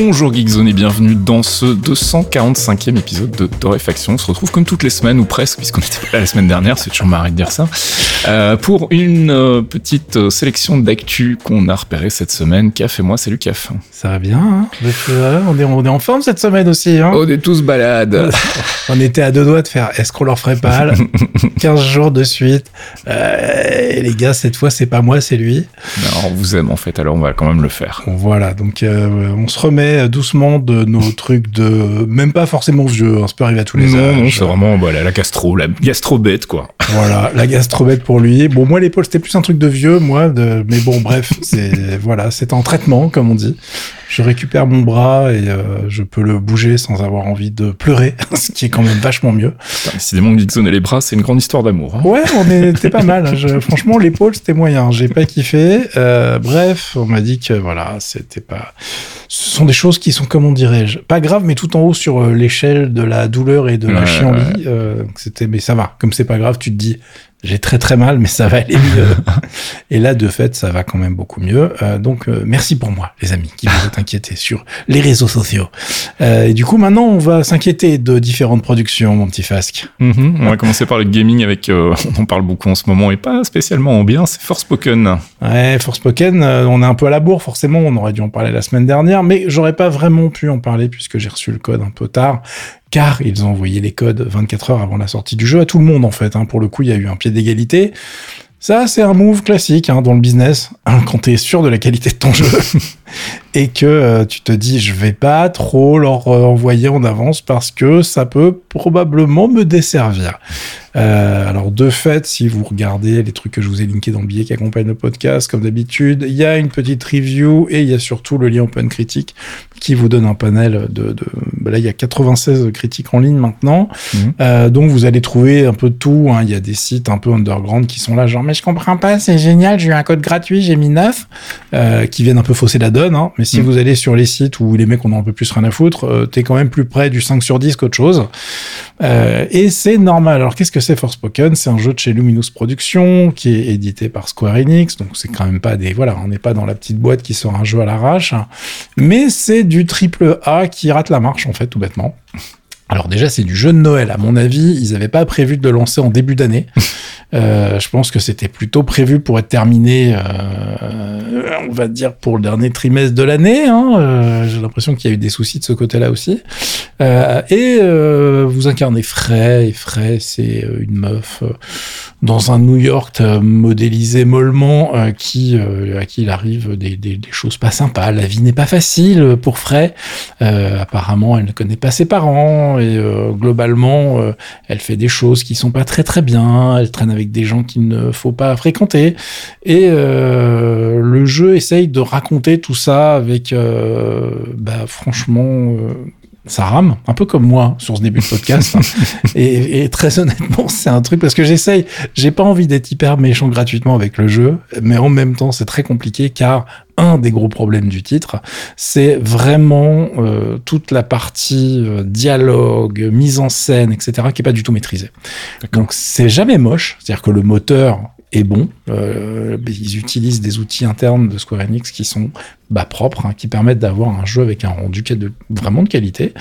Bonjour Geekzone et bienvenue dans ce 245e épisode de Torréfaction. On se retrouve comme toutes les semaines ou presque, puisqu'on était pas là la semaine dernière, c'est toujours marrant de dire ça, euh, pour une euh, petite euh, sélection d'actu qu'on a repéré cette semaine. Caf et moi, salut Caf. Ça va bien, hein on, est, on est en forme cette semaine aussi. Hein on est tous balades. on était à deux doigts de faire, est-ce qu'on leur ferait pas 15 jours de suite? Et Les gars, cette fois, c'est pas moi, c'est lui. Non, on vous aime en fait, alors on va quand même le faire. Voilà, donc on se remet doucement de nos trucs de même pas forcément vieux, hein, ça peut arriver à tous les non, Non, c'est vraiment voilà, la gastro, la gastrobête quoi. Voilà, la gastrobête pour lui. Bon, moi l'épaule c'était plus un truc de vieux, moi, de... mais bon, bref, c'est voilà, c'est en traitement comme on dit je récupère mon bras et euh, je peux le bouger sans avoir envie de pleurer, ce qui est quand même vachement mieux. Décidément, Geekzone et les bras, c'est une grande histoire d'amour. Hein. Ouais, on était pas mal. Je, franchement, l'épaule, c'était moyen. J'ai pas kiffé. Euh, bref, on m'a dit que voilà, c'était pas. Ce sont des choses qui sont, comment dirais-je, pas graves, mais tout en haut sur euh, l'échelle de la douleur et de la chienlit. Euh, c'était, mais ça va. Comme c'est pas grave, tu te dis, j'ai très très mal, mais ça va aller mieux. et là, de fait, ça va quand même beaucoup mieux. Euh, donc, euh, merci pour moi, les amis, qui vous êtes inquiétés sur les réseaux sociaux. Euh, et du coup, maintenant, on va s'inquiéter de différentes productions, mon petit Fasque. Mm-hmm. On va commencer par le gaming avec, on en parle beaucoup en ce moment, et pas spécialement en bien, c'est Forspoken. Ouais, Forspoken, on est un peu à la bourre, forcément, on aurait dû en parler la semaine dernière, mais j'aurais pas vraiment pu en parler puisque j'ai reçu le code un peu tard car ils ont envoyé les codes 24 heures avant la sortie du jeu à tout le monde en fait. Hein. Pour le coup, il y a eu un pied d'égalité. Ça, c'est un move classique hein, dans le business, quand tu es sûr de la qualité de ton jeu et que euh, tu te dis je vais pas trop leur euh, envoyer en avance parce que ça peut probablement me desservir. Euh, alors de fait, si vous regardez les trucs que je vous ai linkés dans le billet qui accompagne le podcast, comme d'habitude, il y a une petite review et il y a surtout le lien Open Critique qui vous donne un panel de... de bah là, il y a 96 critiques en ligne maintenant. Mhm. Euh, donc vous allez trouver un peu de tout. Hein. Il y a des sites un peu underground qui sont là, genre mais je comprends pas, c'est génial, j'ai eu un code gratuit, j'ai mis 9, euh, qui viennent un peu fausser la donne. Hein. Mais si mhm. vous allez sur les sites où les mecs ont un peu plus rien à foutre, euh, t'es quand même plus près du 5 sur 10 qu'autre chose. Euh, et c'est normal. Alors qu'est-ce que c'est Forspoken? C'est un jeu de chez Luminous Productions qui est édité par Square Enix. Donc c'est quand même pas des voilà, on n'est pas dans la petite boîte qui sort un jeu à l'arrache, mais c'est du triple A qui rate la marche en fait tout bêtement. Alors déjà, c'est du jeu de Noël. À mon avis, ils n'avaient pas prévu de le lancer en début d'année. Euh, je pense que c'était plutôt prévu pour être terminé, euh, on va dire, pour le dernier trimestre de l'année. Hein. Euh, J'ai l'impression qu'il y a eu des soucis de ce côté-là aussi. Euh, et euh, vous incarnez Frey. Et Frey, c'est une meuf dans un New York modélisé mollement qui, à qui il arrive des, des, des, choses pas sympas. La vie n'est pas facile pour Frey. apparemment, elle ne connaît pas ses parents et globalement, elle fait des choses qui sont pas très très bien. Elle traîne avec des gens qu'il ne faut pas fréquenter. Et euh, le jeu essaye de raconter tout ça avec, euh, bah, franchement, euh, ça rame, un peu comme moi sur ce début de podcast. Hein. et, et, très honnêtement, c'est un truc parce que j'essaye, j'ai pas envie d'être hyper méchant gratuitement avec le jeu, mais en même temps, c'est très compliqué car un des gros problèmes du titre, c'est vraiment euh, toute la partie euh, dialogue, mise en scène, etc., qui est pas du tout maîtrisée. Donc c'est jamais moche, c'est-à-dire que le moteur est bon. Euh, ils utilisent des outils internes de Square Enix qui sont bah, propres, hein, qui permettent d'avoir un jeu avec un rendu de, vraiment de qualité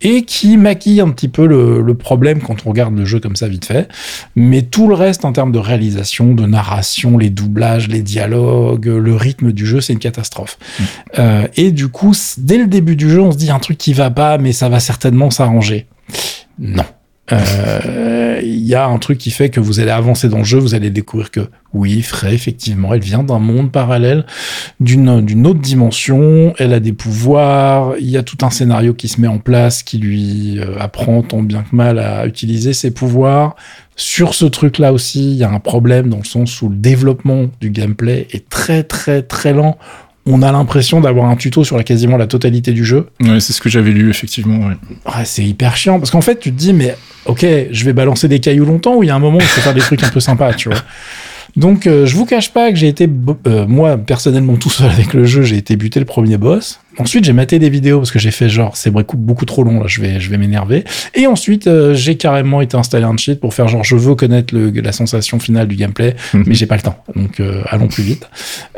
et qui maquille un petit peu le, le, problème quand on regarde le jeu comme ça vite fait. Mais tout le reste en termes de réalisation, de narration, les doublages, les dialogues, le rythme du jeu, c'est une catastrophe. Mmh. Euh, et du coup, dès le début du jeu, on se dit un truc qui va pas, mais ça va certainement s'arranger. Non. Euh, il y a un truc qui fait que vous allez avancer dans le jeu, vous allez découvrir que oui, Frey, effectivement, elle vient d'un monde parallèle, d'une d'une autre dimension, elle a des pouvoirs, il y a tout un scénario qui se met en place, qui lui euh, apprend tant bien que mal à utiliser ses pouvoirs. Sur ce truc-là aussi, il y a un problème dans le sens où le développement du gameplay est très très très lent on a l'impression d'avoir un tuto sur la, quasiment la totalité du jeu. Ouais, c'est ce que j'avais lu, effectivement. Ouais. Ouais, c'est hyper chiant parce qu'en fait, tu te dis, mais ok, je vais balancer des cailloux longtemps ou il y a un moment où il faut faire des trucs un peu sympas, tu vois. Donc, euh, je vous cache pas que j'ai été, euh, moi, personnellement, tout seul avec le jeu, j'ai été buter le premier boss. Ensuite, j'ai maté des vidéos parce que j'ai fait genre, c'est beaucoup, beaucoup trop long, là, je vais, je vais m'énerver. Et ensuite, euh, j'ai carrément été installé un cheat pour faire genre, je veux connaître le, la sensation finale du gameplay, Mhm. mais j'ai pas le temps. Donc, euh, allons plus vite.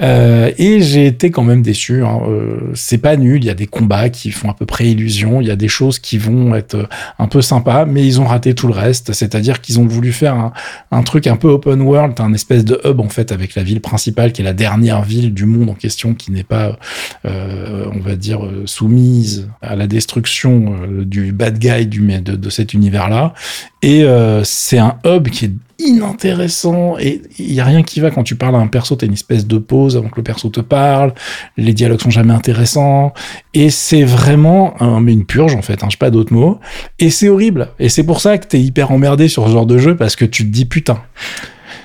Euh, et j'ai été quand même déçu. Hein. Euh, c'est pas nul. Il y a des combats qui font à peu près illusion. Il y a des choses qui vont être euh, un peu sympas, mais ils ont raté tout le reste. C'est-à-dire qu'ils ont voulu faire un, un truc un peu open world, un espèce de hub en fait avec la ville principale qui est la dernière ville du monde en question, qui n'est pas, euh, on va dire, euh, soumise à la destruction euh, du bad guy du, de, cet univers-là. Et euh, c'est un hub qui est inintéressant et il y a rien qui va. Quand tu parles à un perso t'as une espèce de pause avant que le perso te parle. Les dialogues sont jamais intéressants. Et c'est vraiment une purge en fait hein, j'ai pas d'autres mots. Et c'est horrible. Et c'est pour ça que t'es hyper emmerdé sur ce genre de jeu parce que tu te dis putain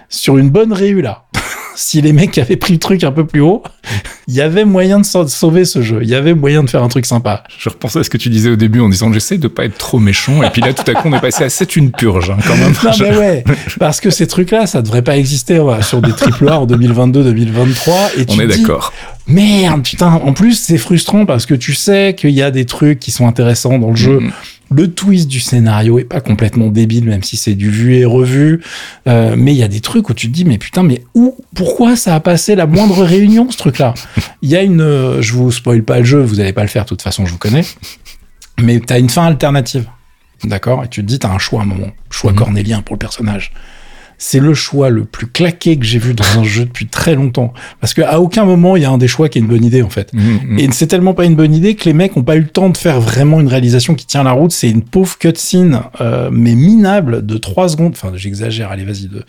sur une bonne réu là si les mecs avaient pris le truc un peu plus haut, il y avait moyen de sa- sauver ce jeu. Il y avait moyen de faire un truc sympa. Je repensais à ce que tu disais au début en disant j'essaie de pas être trop méchant et puis là tout à coup on est passé à c'est une purge hein, quand même. Non mais ouais, parce que ces trucs-là, ça devrait pas exister ouais, sur des triple A en 2022-2023. Et tu On est d'accord. Merde, putain. En plus, c'est frustrant parce que tu sais qu'il y a des trucs qui sont intéressants dans le jeu. Mhm. Le twist du scénario est pas complètement débile, même si c'est du vu et revu. Euh, mais il y a des trucs où tu te dis, mais putain, mais où, pourquoi ça a passé la moindre réunion, ce truc-là? Il y a une, euh, je vous spoil pas le jeu, vous allez pas le faire, de toute façon, je vous connais. Mais t'as une fin alternative. D'accord? Et tu te dis, t'as un choix à un moment. Choix Mhm. cornélien pour le personnage. C'est le choix le plus claqué que j'ai vu dans un jeu depuis très longtemps. Parce qu'à aucun moment, il y a un des choix qui est une bonne idée, en fait. Mhm. Et c'est tellement pas une bonne idée que les mecs ont pas eu le temps de faire vraiment une réalisation qui tient la route. C'est une pauvre cutscene, euh, mais minable de 3 secondes. Enfin, j'exagère, allez, vas-y, de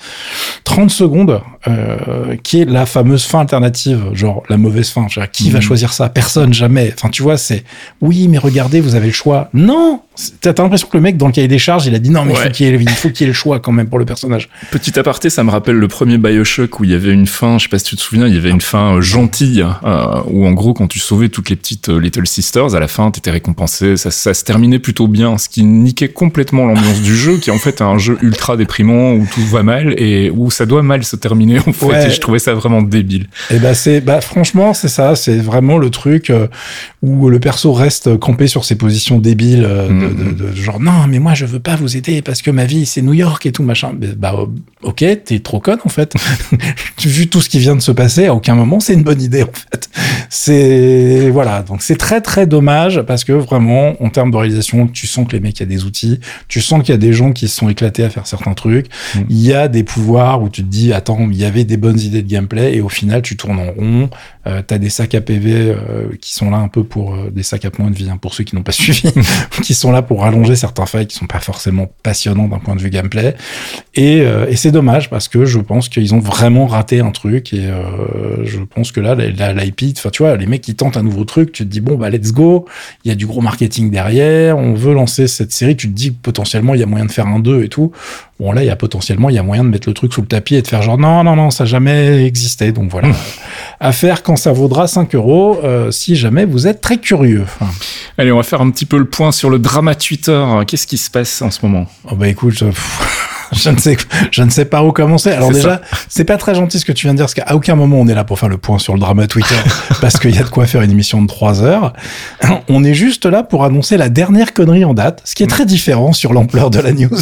30 secondes, euh, qui est la fameuse fin alternative, genre la mauvaise fin. Dire, qui va Mhm. choisir ça? Personne, jamais. Enfin, tu vois, c'est oui, mais regardez, vous avez le choix. Non T'as l'impression que le mec, dans le cahier des charges, il a dit non, mais il Ouais. faut qu'il y, ait- il faut qu'il y ait le choix quand même pour le personnage. Petit aparté, ça me rappelle le premier Bioshock où il y avait une fin, je sais pas si tu te souviens, il y avait une fin euh, gentille, euh, où en gros quand tu sauvais toutes les petites euh, Little Sisters, à la fin t'étais récompensé, ça, ça se terminait plutôt bien, ce qui niquait complètement l'ambiance du jeu, qui en fait est un jeu ultra déprimant où tout va mal et où ça doit mal se terminer en fait, Ouais. et je trouvais ça vraiment débile. Et bah c'est bah franchement c'est ça, c'est vraiment le truc où le perso reste campé sur ses positions débiles de, de- de genre non mais moi je veux pas vous aider parce que ma vie c'est New York et tout machin. Bah euh, ok t'es trop con en fait. Vu tout ce qui vient de se passer, à aucun moment c'est une bonne idée en fait. C'est voilà donc c'est très très dommage parce que vraiment en termes de réalisation tu sens que les mecs il y a des outils, tu sens qu'il y a des gens qui se sont éclatés à faire certains trucs. Mhm. Il y a des pouvoirs où tu te dis attends il y avait des bonnes idées de gameplay et au final tu tournes en rond. Euh, T'as des sacs à PV euh, qui sont là un peu pour euh, des sacs à points de vie hein, pour ceux qui n'ont pas suivi, qui sont là pour rallonger certains failles qui sont pas forcément passionnants d'un point de vue gameplay. Et, euh, et c'est dommage parce que je pense qu'ils ont vraiment raté un truc et euh, je pense que là l'IP, enfin tu vois les mecs qui tentent un nouveau truc, tu te dis bon bah let's go, il y a du gros marketing derrière, on veut lancer cette série, tu te dis potentiellement il y a moyen de faire un 2 et tout. Bon là il y a potentiellement il y a moyen de mettre le truc sous le tapis et de faire genre non non non ça a jamais existé donc voilà à faire quand ça vaudra 5 euros euh, si jamais vous êtes très curieux. Enfin, Allez, on va faire un petit peu le point sur le drama Twitter. Qu'est-ce qui se passe en ce moment? Oh bah écoute, je, pff, je ne sais je ne sais pas où commencer. Alors déjà, c'est pas très gentil ce que tu viens de dire parce qu'à aucun moment on est là pour faire le point sur le drama Twitter parce qu'il y a de quoi faire une émission de 3 heures. On est juste là pour annoncer la dernière connerie en date, ce qui est très différent sur l'ampleur de la news.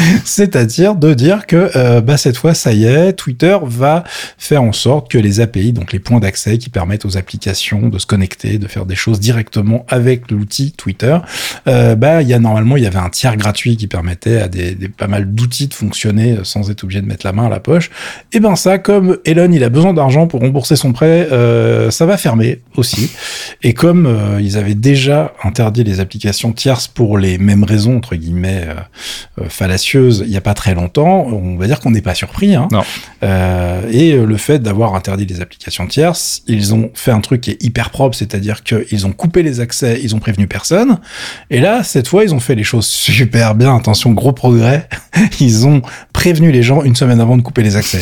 C'est-à-dire de dire que euh, bah, cette fois, ça y est, Twitter va faire en sorte que les API, donc les points d'accès qui permettent aux applications de se connecter, de faire des choses directement avec l'outil Twitter, euh, bah il y a normalement il y avait un tiers gratuit qui permettait à des, des pas mal d'outils de fonctionner sans être obligé de mettre la main à la poche. Et ben ça, comme Elon il a besoin d'argent pour rembourser son prêt, euh, ça va fermer aussi. Et comme euh, ils avaient déjà interdit les applications tierces pour les mêmes raisons entre guillemets euh, fallacieuses il n'y a pas très longtemps, on va dire qu'on n'est pas surpris. Hein. Non. Euh, et le fait d'avoir interdit les applications tierces, ils ont fait un truc qui est hyper propre, c'est-à-dire qu'ils ont coupé les accès, ils ont prévenu personne. Et là, cette fois, ils ont fait les choses super bien. Attention, gros progrès. Ils ont prévenu les gens une semaine avant de couper les accès.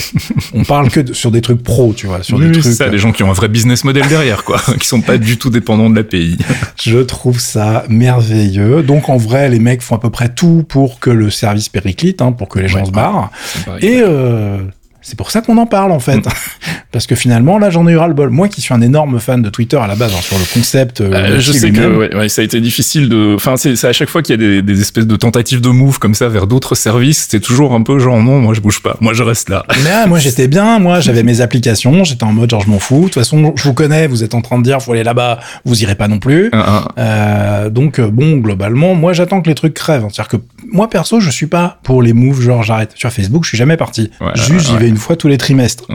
on parle que de- sur des trucs pro, tu vois, sur Oui, des oui, trucs. ça, des gens qui ont un vrai business model derrière, quoi, qui sont pas du tout dépendants de l'API. Je trouve ça merveilleux. Donc en vrai, les mecs font à peu près tout pour que le service périclite, hein, pour que les gens Ouais. se barrent. Et euh, c'est pour ça qu'on en parle en fait. Parce que finalement, là, j'en ai eu ras le bol. Moi qui suis un énorme fan de Twitter à la base, hein, sur le concept. euh, Euh, je sais que ouais, ouais, ça a été difficile de. Enfin, c'est à chaque fois qu'il y a des, des espèces de tentatives de move comme ça vers d'autres services, c'est toujours un peu genre non, moi je bouge pas, moi je reste là. Mais ah, moi j'étais bien, moi j'avais mes applications, j'étais en mode genre je m'en fous. De toute façon, je vous connais, vous êtes en train de dire faut aller là-bas, vous irez pas non plus. Euh, donc bon, globalement, moi j'attends que les trucs crèvent. C'est-à-dire que moi perso, je suis pas pour les moves genre j'arrête. Sur Facebook, je suis jamais parti. Ouais, Juste j'y vais une fois tous les trimestres.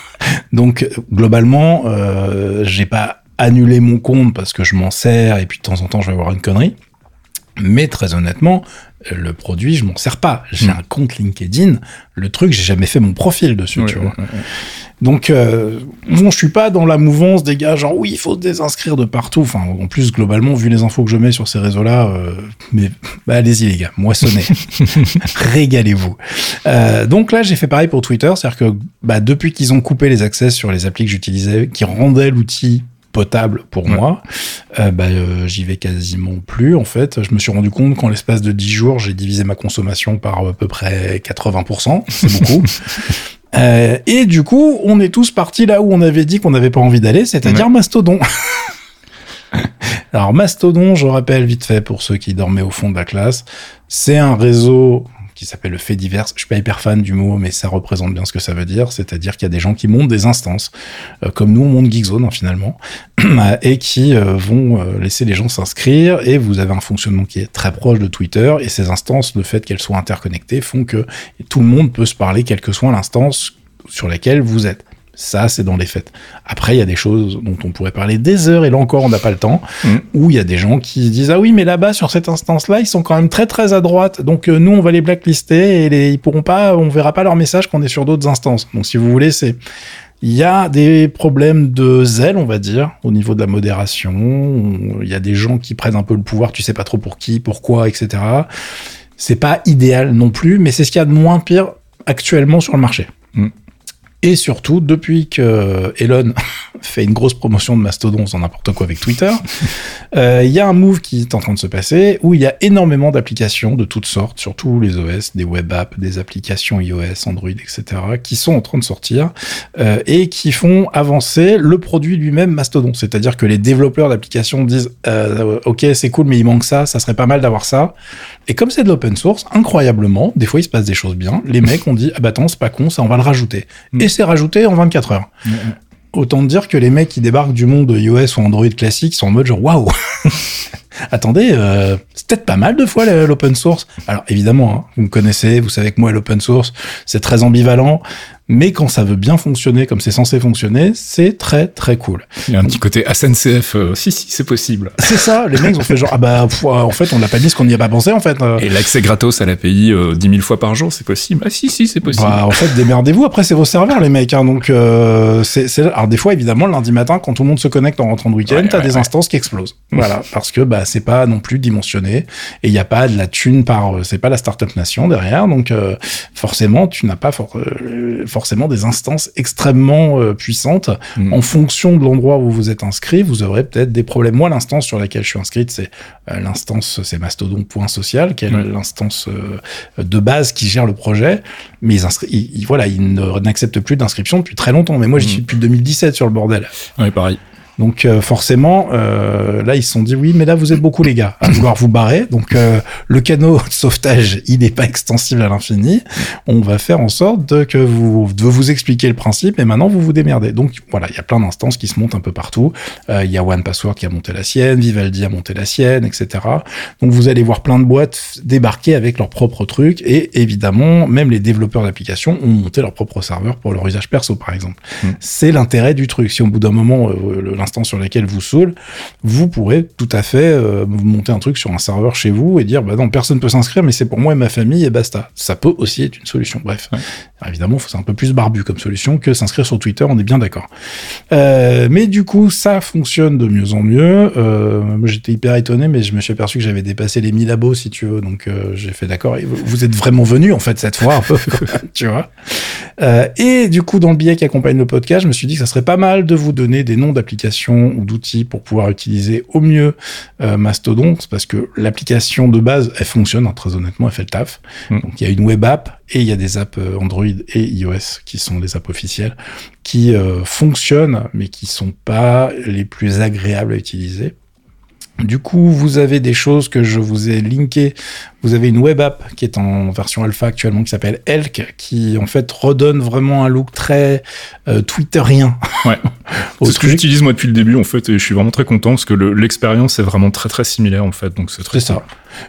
Donc globalement, euh, j'ai pas annulé mon compte parce que je m'en sers et puis de temps en temps je vais voir une connerie. Mais très honnêtement, le produit, je m'en sers pas. J'ai Mm. un compte LinkedIn. Le truc, j'ai jamais fait mon profil dessus, tu vois. Donc, euh, bon, je suis pas dans la mouvance des gars, genre oui, il faut se désinscrire de partout. Enfin, en plus, globalement, vu les infos que je mets sur ces réseaux-là, euh, mais bah, allez-y les gars, moissonnez, régalez-vous. Euh, donc là, j'ai fait pareil pour Twitter, c'est-à-dire que bah, depuis qu'ils ont coupé les accès sur les applis que j'utilisais, qui rendaient l'outil potable pour Ouais. moi, euh, bah, euh, j'y vais quasiment plus. En fait, je me suis rendu compte qu'en l'espace de 10 jours, j'ai divisé ma consommation par à peu près 80%. C'est beaucoup. Euh, et du coup, on est tous partis là où on avait dit qu'on n'avait pas envie d'aller, c'est-à-dire Mastodon. Alors Mastodon, je rappelle vite fait pour ceux qui dormaient au fond de la classe, c'est un réseau qui s'appelle le fait divers. Je suis pas hyper fan du mot, mais ça représente bien ce que ça veut dire. C'est-à-dire qu'il y a des gens qui montent des instances, euh, comme nous on monte Geekzone hein, finalement, et qui euh, vont euh, laisser les gens s'inscrire. Et vous avez un fonctionnement qui est très proche de Twitter. Et ces instances, le fait qu'elles soient interconnectées, font que tout le monde peut se parler, quelle que soit l'instance sur laquelle vous êtes. Ça, c'est dans les faits. Après, il y a des choses dont on pourrait parler des heures, et là encore, on n'a pas le temps, Mm. où il y a des gens qui disent, ah oui, mais là-bas, sur cette instance-là, ils sont quand même très, très à droite, donc euh, nous, on va les blacklister, et les, ils pourront pas, on verra pas leur message qu'on est sur d'autres instances. Donc, si vous voulez, c'est... Il y a des problèmes de zèle, on va dire, au niveau de la modération. On- Il y a des gens qui prennent un peu le pouvoir, tu sais pas trop pour qui, pourquoi, etc. C'est pas idéal non plus, mais c'est ce qu'il y a de moins pire actuellement sur le marché. Mm. Et surtout, depuis que Elon fait une grosse promotion de Mastodon sans n'importe quoi avec Twitter, euh, il y a un move qui est en train de se passer où il y a énormément d'applications de toutes sortes, sur tous les OS, des web apps, des applications iOS, Android, etc., qui sont en train de sortir euh, et qui font avancer le produit lui-même Mastodon. C'est-à-dire que les développeurs d'applications disent euh, Ok, c'est cool, mais il manque ça, ça serait pas mal d'avoir ça. Et comme c'est de l'open source, incroyablement, des fois il se passe des choses bien. Les mecs ont dit Ah bah attends, c'est pas con, ça on va le rajouter. Mm. Et c'est rajouté en 24 heures. Mm, mm. Autant dire que les mecs qui débarquent du monde iOS ou Android classique sont en mode genre waouh Attendez, euh, c'est peut-être pas mal de fois l'open source. Alors évidemment, hein, vous me connaissez, vous savez que moi l'open source c'est très ambivalent, mais quand ça veut bien fonctionner comme c'est censé fonctionner, c'est très très cool. Il y a un petit côté SNCF, euh, si, si, c'est possible. C'est ça, les mecs ont fait genre ah bah pff, en fait on l'a pas dit ce qu'on n'y a pas pensé en fait. euh. Et l'accès gratos à l'API euh, 10 000 fois par jour, c'est possible Ah si, si, c'est possible. Bah, en fait, démerdez-vous. Après, c'est vos serveurs, les mecs. Hein, donc, euh, c'est, alors des fois, évidemment, le lundi matin, quand tout le monde se connecte en rentrant de week-end, Ouais, t'as ouais, des ouais. instances qui explosent. Voilà, parce que bah c'est pas non plus dimensionné et il y a pas de la thune par, euh, c'est pas la startup nation derrière. Donc, euh, forcément, tu n'as pas for- forcément des instances extrêmement euh, puissantes. Mm. En fonction de l'endroit où vous êtes inscrit, vous aurez peut-être des problèmes. Moi, l'instance sur laquelle je suis inscrite, c'est euh, l'instance, c'est mastodon.social, qui est l'instance euh, de base qui gère le projet. Mais ils, ils- ils- voilà, ils n'acceptent plus d'inscription depuis très longtemps. Mais moi, j'y Mm. suis depuis 2017 sur le bordel. Ouais, pareil. Donc euh, forcément, euh, là, ils se sont dit, oui, mais là, vous êtes beaucoup, les gars, à vouloir vous barrer. Donc euh, le canot de sauvetage, il n'est pas extensible à l'infini. On va faire en sorte de, que vous, de vous expliquer le principe et maintenant, vous vous démerdez. Donc voilà, il y a plein d'instances qui se montent un peu partout. Il y a One Password qui a monté la sienne, Vivaldi a monté la sienne, etc. Donc vous allez voir plein de boîtes débarquer avec leurs propres trucs et évidemment, même les développeurs d'applications ont monté leur propre serveur pour leur usage perso, par exemple. Mm. C'est l'intérêt du truc. Si au bout d'un moment, euh, l'instant sur laquelle vous saoule, vous pourrez tout à fait euh, monter un truc sur un serveur chez vous et dire bah non personne peut s'inscrire mais c'est pour moi et ma famille et basta. Ça peut aussi être une solution. Bref, Ouais. Alors, évidemment c'est un peu plus barbu comme solution que s'inscrire sur Twitter, on est bien d'accord. Euh, mais du coup ça fonctionne de mieux en mieux. Euh, J'étais hyper étonné mais je me suis aperçu que j'avais dépassé les 1000 abos si tu veux donc j'ai fait d'accord. Vous- Vous êtes vraiment venu en fait cette fois un peu, tu vois. Et du coup, dans le billet qui accompagne le podcast, je me suis dit que ça serait pas mal de vous donner des noms d'applications ou d'outils pour pouvoir utiliser au mieux euh, Mastodon, C'est parce que l'application de base, elle fonctionne, hein, très honnêtement, elle fait le taf. Mm. Donc il y a une web app et il y a des apps euh, Android et iOS qui sont des apps officielles qui euh, fonctionnent, mais qui sont pas les plus agréables à utiliser. Du coup, vous avez des choses que je vous ai linkées. Vous avez une web app qui est en version alpha actuellement qui s'appelle Elk, qui en fait redonne vraiment un look très euh, twitterien. Ouais. C'est ce que j'utilise moi depuis le début en fait et je suis vraiment très content parce que le- l'expérience est vraiment très très similaire en fait donc c'est très C'est ça.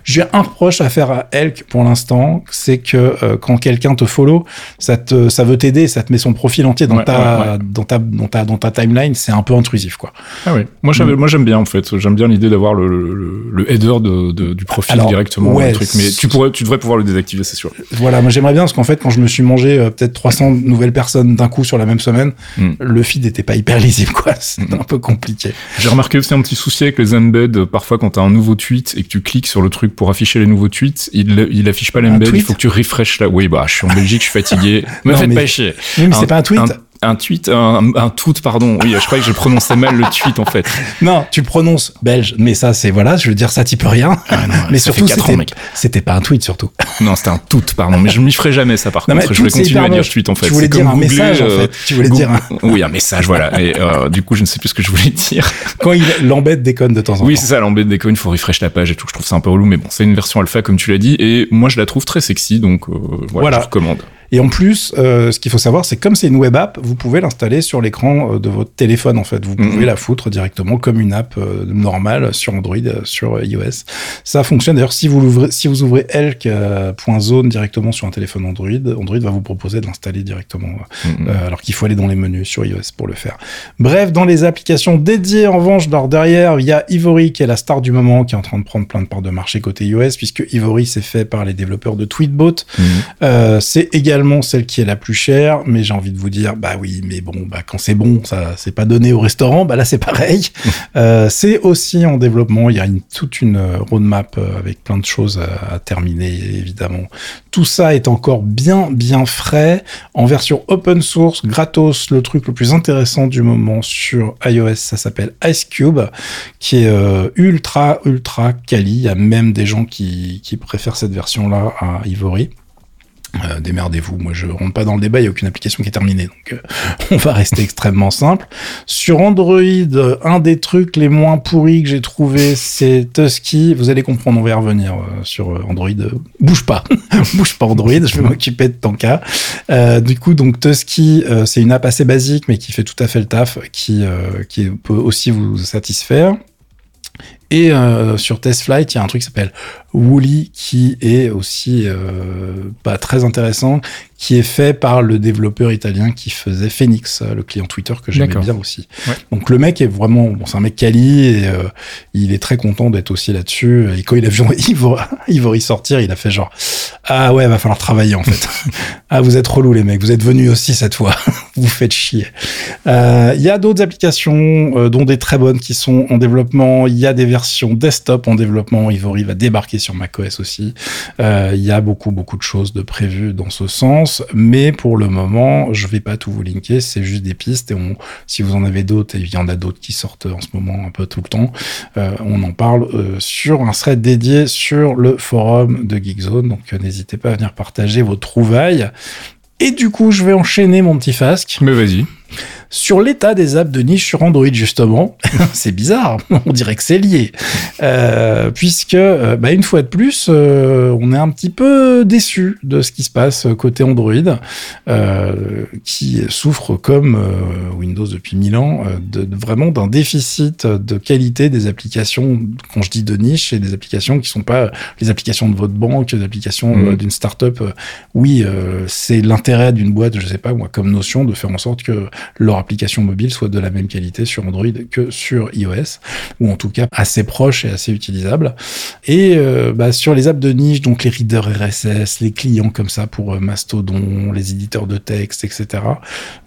J'ai un reproche à faire à Elk pour l'instant, c'est que euh, quand quelqu'un te follow, ça te, ça veut t'aider, ça te met son profil entier dans Ouais, ta, ouais, dans ta, dans ta, dans ta timeline, c'est un peu intrusif, quoi. Ah oui. Moi, j'aime bien en fait. J'aime bien l'idée d'avoir le, le, le header de, de- du profil Alors, directement. ouais, le truc. Mais tu pourrais, tu devrais pouvoir le désactiver, c'est sûr. Voilà, moi j'aimerais bien parce qu'en fait, quand je me suis mangé euh, peut-être 300 nouvelles personnes d'un coup sur la même semaine, Mm. le feed était pas hyper lisible, quoi. C'était Mm. un peu compliqué. J'ai remarqué aussi un petit souci avec les embeds. euh, Parfois, quand t'as un nouveau tweet et que tu cliques sur le truc pour afficher les nouveaux tweets, il, il affiche pas l'embed. Il faut que tu refresh là. Oui, bah, je suis en Belgique, je suis fatigué. Me Non, faites mais- pas chier. Oui, mais c'est pas un tweet. Un, tweet, un, un tweet, pardon. Oui, je croyais que je prononçais mal le tweet en fait. Non, tu le prononces belge, mais ça, c'est voilà, je veux dire, ça, t'y peux rien. mais ça surtout, fait quatre ans, c'était, mec. c'était pas un tweet, surtout. Non, c'était un tout, pardon. Mais je m'y ferai jamais ça par Non, mais contre. Je vais tweet, continuer à dire tweet en fait. Tu voulais dire un googler, message, en euh, fait. Tu voulais Go- dire un- Oui, un message, voilà. Et euh, du coup, je ne sais plus ce que je voulais dire. Quand il l'embête déconne de temps en Oui, temps. c'est ça, l'embête des coins, il faut refresh la page et tout. Je trouve ça un peu relou, mais bon, c'est une version alpha, comme tu l'as dit, et moi, je la trouve très sexy, donc euh, voilà, Voilà. je recommande. Et en plus, euh, ce qu'il faut savoir, c'est que comme c'est une web app, vous pouvez l'installer sur l'écran euh, de votre téléphone, en fait. Vous pouvez Mhm. la foutre directement comme une app euh, normale sur Android, sur iOS. Ça fonctionne. D'ailleurs, si vous l'ouvrez, si vous ouvrez elk.zone directement sur un téléphone Android, Android va vous proposer de l'installer directement. Mhm. Euh, alors qu'il faut aller dans les menus sur iOS pour le faire. Bref, dans les applications dédiées, en revanche, alors derrière, il y a Ivory qui est la star du moment, qui est en train de prendre plein de parts de marché côté iOS, puisque Ivory c'est fait par les développeurs de Tweetbot. Mhm. C'est également celle qui est la plus chère, mais j'ai envie de vous dire, bah oui, mais bon, bah quand c'est bon, ça c'est pas donné au restaurant, bah là c'est pareil. Euh, c'est aussi en développement, il y a une, toute une euh, roadmap euh, avec plein de choses à, à terminer, évidemment. Tout ça est encore bien, bien frais, en version open source, gratos, le truc le plus intéressant du moment sur iOS, ça s'appelle Ice Cube, qui est euh, ultra, ultra quali. Il y a même des gens qui, qui préfèrent cette version-là à Ivory. Euh, démerdez-vous, moi je rentre pas dans le débat, il n'y a aucune application qui est terminée, donc euh, on va rester extrêmement simple. Sur Android, euh, un des trucs les moins pourris que j'ai trouvé, c'est Tusky. Vous allez comprendre, on va y revenir euh, sur Android. Bouge pas, bouge pas Android, je vais m'occuper de ton cas. Du coup, donc Tusky, c'est une app assez basique, mais qui fait tout à fait le taf, qui, qui peut aussi vous satisfaire. Et euh, sur TestFlight, il y a un truc qui s'appelle Woolly, qui est aussi euh, pas très intéressant, qui est fait par le développeur italien qui faisait Phoenix, euh, le client Twitter que j'aimais bien aussi. Ouais. Donc le mec est vraiment, bon, c'est un mec quali et euh, il est très content d'être aussi là-dessus. Et quand il a vu Ivory, sortir, il a fait genre ah ouais, va falloir travailler en fait. ah vous êtes relous les mecs, vous êtes venus aussi cette fois, vous faites chier. Euh, Il y a d'autres applications, euh, dont des très bonnes qui sont en développement. Il y a des versions desktop en développement. Ivory va débarquer sur macOS aussi. Euh, Il y a beaucoup, beaucoup de choses de prévues dans ce sens. Mais pour le moment, je vais pas tout vous linker. C'est juste des pistes. Et on, si vous en avez d'autres, et il y en a d'autres qui sortent en ce moment un peu tout le temps, euh, on en parle euh, sur un thread dédié sur le forum de Geekzone. Donc n'hésitez pas à venir partager vos trouvailles. Et du coup, je vais enchaîner mon petit fasque Mais vas-y. Sur l'état des apps de niche sur Android justement. c'est bizarre, on dirait que c'est lié, Euh, puisque euh, bah, une fois de plus, euh, on est un petit peu déçu de ce qui se passe côté Android, euh, qui souffre comme Windows depuis mille ans, de, de- vraiment d'un déficit de qualité des applications. Quand je dis de niche, c'est des applications qui sont pas les applications de votre banque, des applications euh, d'une startup. Oui, c'est l'intérêt d'une boîte, je sais pas moi, comme notion, de faire en sorte que leur application mobile soit de la même qualité sur Android que sur iOS, ou en tout cas assez proche et assez utilisable. Et euh, bah, sur les apps de niche, donc les readers RSS, les clients comme ça pour euh, Mastodon, les éditeurs de texte, etc.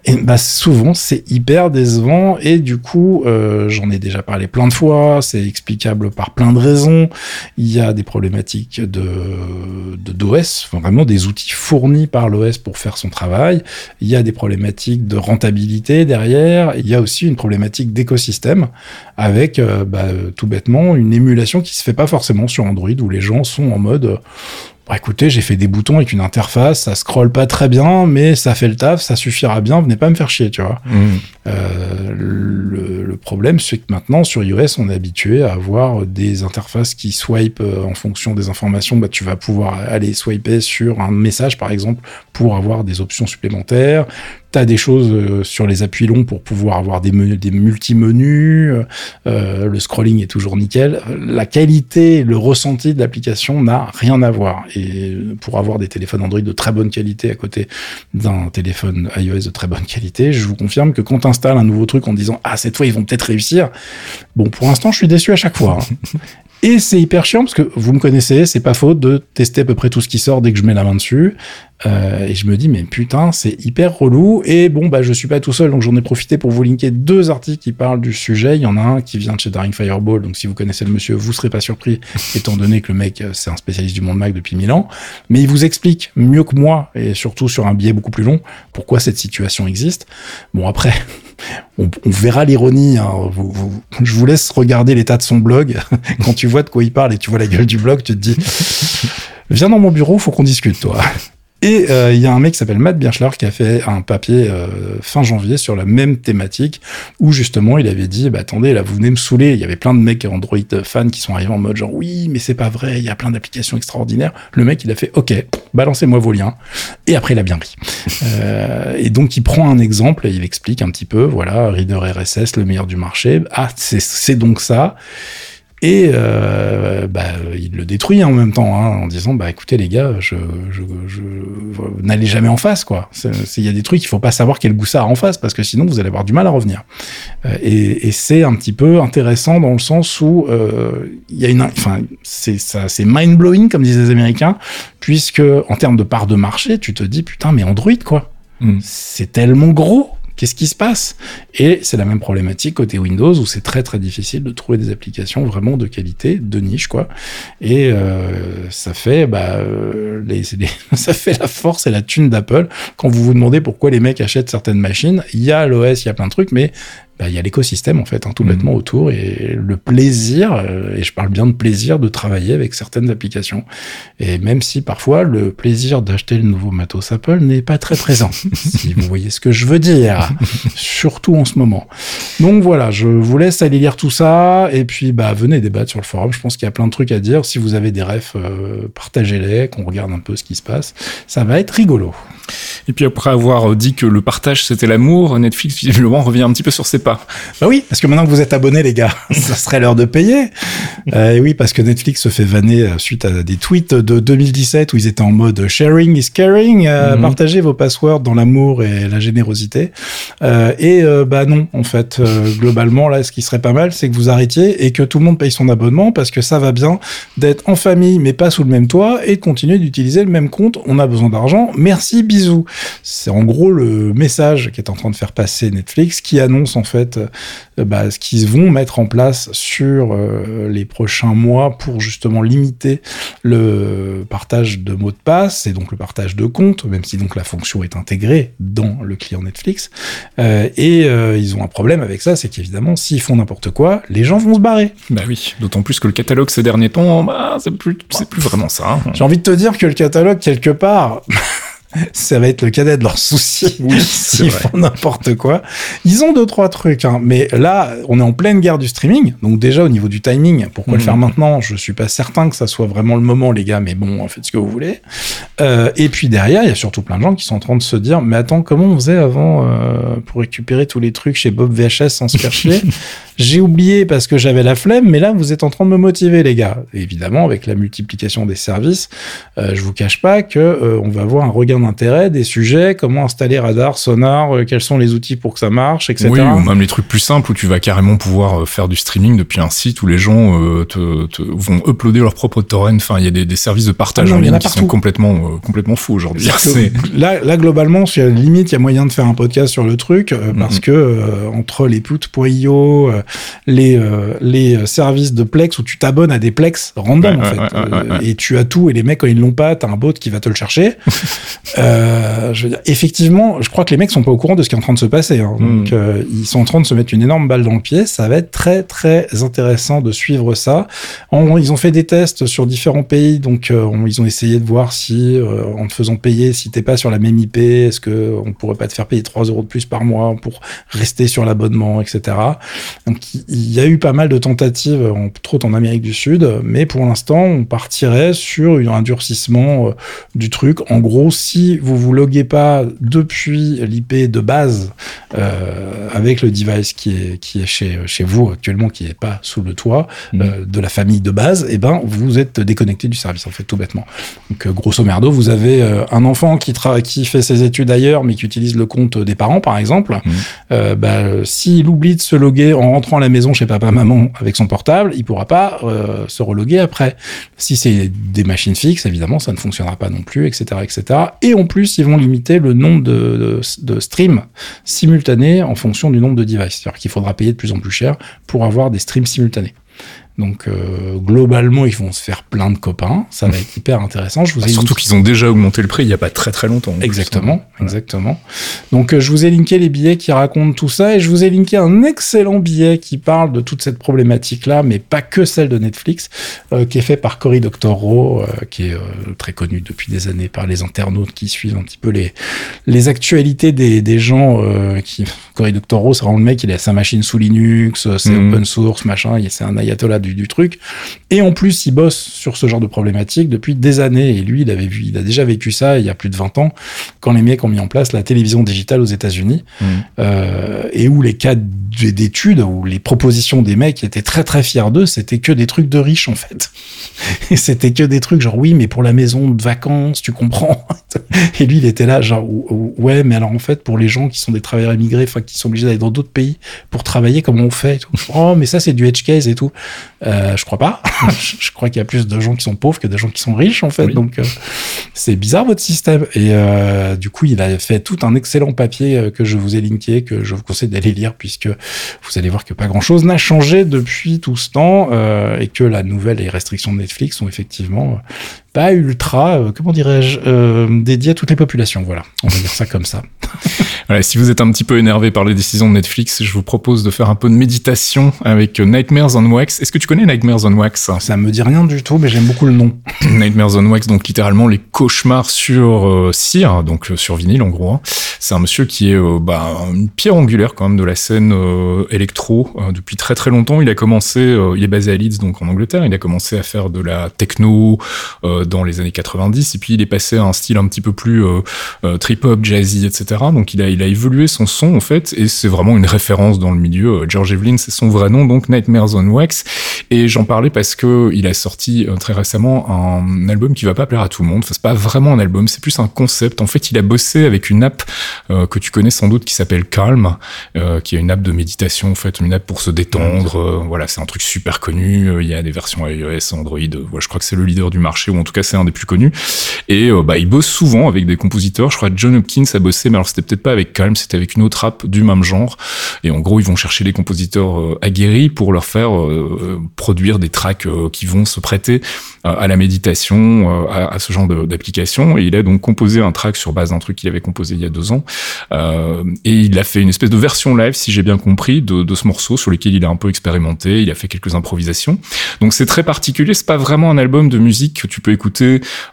Et bah, souvent c'est hyper décevant et du coup euh, j'en ai déjà parlé plein de fois, c'est explicable par plein de raisons. Il y a des problématiques de d'OS, vraiment des outils fournis par l'OS pour faire son travail. Il y a des problématiques de rentabilité derrière. Il y a aussi une problématique d'écosystème avec euh, bah, tout bêtement une émulation qui se fait pas forcément sur Android où les gens sont en mode bah, écoutez, j'ai fait des boutons avec une interface, ça scrolle pas très bien, mais ça fait le taf, ça suffira bien, venez pas me faire chier, tu vois. Mmh. Euh, le, le, problème, c'est que maintenant, sur iOS, on est habitué à avoir des interfaces qui swipe euh, en fonction des informations. Bah, tu vas pouvoir aller swiper sur un message, par exemple, pour avoir des options supplémentaires. Des choses euh, sur les appuis longs pour pouvoir avoir des, des multi-menus. Euh, le scrolling est toujours nickel. La qualité, le ressenti de l'application n'a rien à voir. Et pour avoir des téléphones Android de très bonne qualité à côté d'un téléphone iOS de très bonne qualité, je vous confirme que quand on installe un nouveau truc en disant ah cette fois ils vont peut-être réussir, bon pour l'instant je suis déçu à chaque fois. Hein. Et c'est hyper chiant parce que vous me connaissez, c'est pas faute de tester à peu près tout ce qui sort dès que je mets la main dessus. Euh, et je me dis, mais putain, c'est hyper relou. Et bon, bah, je suis pas tout seul, donc j'en ai profité pour vous linker deux articles qui parlent du sujet. Il y en a un qui vient de chez Daring Fireball, donc si vous connaissez le monsieur, vous serez pas surpris, étant donné que le mec, euh, c'est un spécialiste du monde Mac depuis mille ans. Mais il vous explique mieux que moi, et surtout sur un biais beaucoup plus long, pourquoi cette situation existe. Bon, après, on, verra l'ironie. Hein. je vous laisse regarder l'état de son blog. Quand tu vois de quoi il parle et tu vois la gueule du blog, tu te dis, viens dans mon bureau, faut qu'on discute, toi. Et euh, il y a un mec qui s'appelle Matt Birchler qui a fait un papier euh, fin janvier sur la même thématique où justement il avait dit bah attendez là vous venez me saouler. Il y avait plein de mecs Android fans qui sont arrivés en mode genre oui mais c'est pas vrai il y a plein d'applications extraordinaires. Le mec il a fait ok balancez-moi vos liens. Et après il a bien ri euh, et donc il prend un exemple et il explique un petit peu voilà Reader RSS le meilleur du marché. Ah c'est donc ça et euh, bah, il le détruit en même temps, hein, en disant bah écoutez les gars, je, je, je n'allez jamais en face quoi. Il y a des trucs, il faut pas savoir quel goût ça a en face parce que sinon vous allez avoir du mal à revenir. Euh, et, et c'est un petit peu intéressant dans le sens où euh, il y a une, enfin c'est ça, c'est mind blowing comme disent les Américains, puisque en termes de part de marché, tu te dis putain mais Android quoi. Mm. C'est tellement gros Qu'est-ce qui se passe? Et c'est la même problématique côté Windows où c'est très très difficile de trouver des applications vraiment de qualité, de niche quoi. Et euh, ça fait bah euh, les, ça fait la force et la thune d'Apple quand vous vous demandez pourquoi les mecs achètent certaines machines. Il y a l'OS, il y a plein de trucs, mais bah, il y a l'écosystème en fait, hein, tout mhm. bêtement autour et le plaisir, euh, et je parle bien de plaisir de travailler avec certaines applications. Et même si parfois le plaisir d'acheter le nouveau matos Apple n'est pas très présent, si vous voyez ce que je veux dire, surtout en ce moment. Donc voilà, je vous laisse aller lire tout ça et puis bah venez débattre sur le forum. Je pense qu'il y a plein de trucs à dire. Si vous avez des refs, euh, partagez-les, qu'on regarde un peu ce qui se passe. Ça va être rigolo. Et puis après avoir dit que le partage c'était l'amour, Netflix visiblement revient un petit peu sur ses pas. Bah oui, parce que maintenant que vous êtes abonné les gars, ça serait l'heure de payer. Euh, et oui, parce que Netflix se fait vanner euh, suite à des tweets de 2017 où ils étaient en mode sharing is caring, euh, mhm. partagez vos passwords dans l'amour et la générosité. Euh, et bah non, en fait, globalement là, ce qui serait pas mal, c'est que vous arrêtiez et que tout le monde paye son abonnement parce que ça va bien d'être en famille mais pas sous le même toit et de continuer d'utiliser le même compte. On a besoin d'argent. Merci, bisous. C'est en gros le message qu'est en train de faire passer Netflix qui annonce en fait euh, bah, ce qu'ils vont mettre en place sur euh, les prochains mois pour justement limiter le partage de mots de passe et donc le partage de comptes, même si donc la fonction est intégrée dans le client Netflix. Euh, et ils ont un problème avec ça, c'est qu'évidemment, s'ils font n'importe quoi, les gens vont se barrer. Bah oui, d'autant plus que le catalogue ces derniers temps, bah, c'est plus, plus vraiment ça. Hein. J'ai envie de te dire que le catalogue, quelque part, ça va être le cadet de leurs soucis oui, s'ils font n'importe quoi. Ils ont deux trois trucs, hein. mais là, on est en pleine guerre du streaming, donc déjà au niveau du timing, pourquoi le mhm. faire maintenant? Je suis pas certain que ça soit vraiment le moment, les gars, mais bon, faites ce que vous voulez. Euh, et puis derrière, il y a surtout plein de gens qui sont en train de se dire, mais attends, comment on faisait avant euh, pour récupérer tous les trucs chez Bob VHS sans se faire chier? J'ai oublié parce que j'avais la flemme, mais là, vous êtes en train de me motiver, les gars. évidemment, avec la multiplication des services, euh, je vous cache pas que euh, on va avoir un regain d'intérêt des sujets, comment installer radar, sonar, euh, quels sont les outils pour que ça marche, etc. Oui, ou même les trucs plus simples où tu vas carrément pouvoir faire du streaming depuis un site où les gens te, te, vont uploader leur propre torrent. Enfin, il y a des, des, services de partage ah en ligne qui sont complètement, complètement fous aujourd'hui. Là, là, globalement, sur la limite, il y a moyen de faire un podcast sur le truc parce mm-hmm. que entre les put.io, les, les services de Plex où tu t'abonnes à des Plex random, en fait, et tu as tout, et les mecs, quand ils l'ont pas, t'as un bot qui va te le chercher. euh, je veux dire, effectivement, je crois que les mecs sont pas au courant de ce qui est en train de se passer. Hein. Hmm. Donc, euh, ils sont en train de se mettre une énorme balle dans le pied. Ça va être très, très intéressant de suivre ça. ils ont fait des tests sur différents pays, donc euh, ils ont essayé de voir si, euh, en te faisant payer, si t'es pas sur la même IP, est-ce que on pourrait pas te faire payer 3 euros de plus par mois pour rester sur l'abonnement, etc. Donc, il y a eu pas mal de tentatives, entre autres en Amérique du Sud, mais pour l'instant, on partirait sur un durcissement du truc. En gros, si vous vous loguez pas depuis l'IP de base euh, avec le device qui est qui est chez chez vous actuellement, qui est pas sous le toit mm. euh, de la famille de base, et eh ben vous êtes déconnecté du service en fait tout bêtement. Donc euh, grosso merdo, vous avez un enfant qui qui fait ses études ailleurs, mais qui utilise le compte des parents par exemple. Mm. bah, s'il oublie de se loguer en rentrant à la maison chez papa maman avec son portable, il pourra pas se reloguer après. Si c'est des machines fixes, évidemment, ça ne fonctionnera pas non plus, etc., etc. Et en plus, ils vont limiter le nombre de, de, streams simultanés en fonction du nombre de devices. C'est-à-dire qu'il faudra payer de plus en plus cher pour avoir des streams simultanés. Donc euh, globalement, ils vont se faire plein de copains. Ça va être hyper intéressant. Je vous bah, surtout qu'ils ont déjà augmenté le prix il y a pas très très longtemps. Exactement, exactement. Donc euh, je vous ai linké les billets qui racontent tout ça et je vous ai linké un excellent billet qui parle de toute cette problématique là, mais pas que celle de Netflix, euh, qui est fait par Cory Doctorow, qui est très connu depuis des années par les internautes qui suivent un petit peu les les actualités des, des gens qui. Cory Doctorow, c'est vraiment le mec, il a sa machine sous Linux, c'est mhm. open source, machin, c'est un ayatollah du, truc. Et en plus, il bosse sur ce genre de problématique depuis des années. Et lui, il avait vu, il a déjà vécu ça il y a plus de 20 ans, quand les mecs ont mis en place la télévision digitale aux États-Unis, mmh. euh, et où les cas d'études, où les propositions des mecs étaient très très fiers d'eux, c'était que des trucs de riches en fait. Et c'était que des trucs genre oui, mais pour la maison de vacances, tu comprends? Et lui, il était là genre ouais, mais alors en fait, pour les gens qui sont des travailleurs immigrés, enfin qui sont obligés d'aller dans d'autres pays pour travailler, comment on fait Oh, mais ça c'est du edge case et tout. Euh, je crois pas. je crois qu'il y a plus de gens qui sont pauvres que de gens qui sont riches en fait. Donc euh, c'est bizarre votre système. Et euh, du coup, il a fait tout un excellent papier que je vous ai linké, que je vous conseille d'aller lire puisque vous allez voir que pas grand chose n'a changé depuis tout ce temps et que la nouvelle et restrictions de Netflix sont effectivement pas ultra, euh, comment dirais-je, euh, dédié à toutes les populations. Voilà, on va dire ça comme ça. voilà, si vous êtes un petit peu énervé par les décisions de Netflix, je vous propose de faire un peu de méditation avec Nightmares on Wax. Est-ce que tu connais Nightmares on Wax? Ça me dit rien du tout, mais j'aime beaucoup le nom. Nightmares on Wax, donc littéralement les cauchemars sur euh, cire, donc euh, sur vinyle en gros. Hein. C'est un monsieur qui est euh, bah, une pierre angulaire quand même de la scène électro depuis très très longtemps. Il a commencé, il est basé à Leeds, donc en Angleterre. Il a commencé à faire de la techno dans les années 90 et puis il est passé à un style un petit peu plus euh, euh, trip hop jazzy etc donc il a il a évolué son son en fait et c'est vraiment une référence dans le milieu. Euh, George Evelyn c'est son vrai nom donc Nightmares on Wax. Et j'en parlais parce que il a sorti très récemment un album qui va pas plaire à tout le monde. Enfin, c'est pas vraiment un album c'est plus un concept. En fait il a bossé avec une app que tu connais sans doute qui s'appelle Calm qui est une app de méditation en fait une app pour se détendre. Voilà c'est un truc super connu. Il y a des versions iOS Android je crois que c'est le leader du marché ou en tout c'est un des plus connus. Et euh, bah, il bosse souvent avec des compositeurs. Je crois John Hopkins a bossé, mais alors c'était peut-être pas avec Calm, c'était avec une autre app du même genre. Et en gros, ils vont chercher des compositeurs euh, aguerris pour leur faire euh, produire des tracks qui vont se prêter à la méditation, à, ce genre d'application. Et il a donc composé un track sur base d'un truc qu'il avait composé il y a deux ans. et il a fait une espèce de version live, si j'ai bien compris, de, de ce morceau sur lequel il a un peu expérimenté. Il a fait quelques improvisations. Donc c'est très particulier. C'est pas vraiment un album de musique que tu peux écouter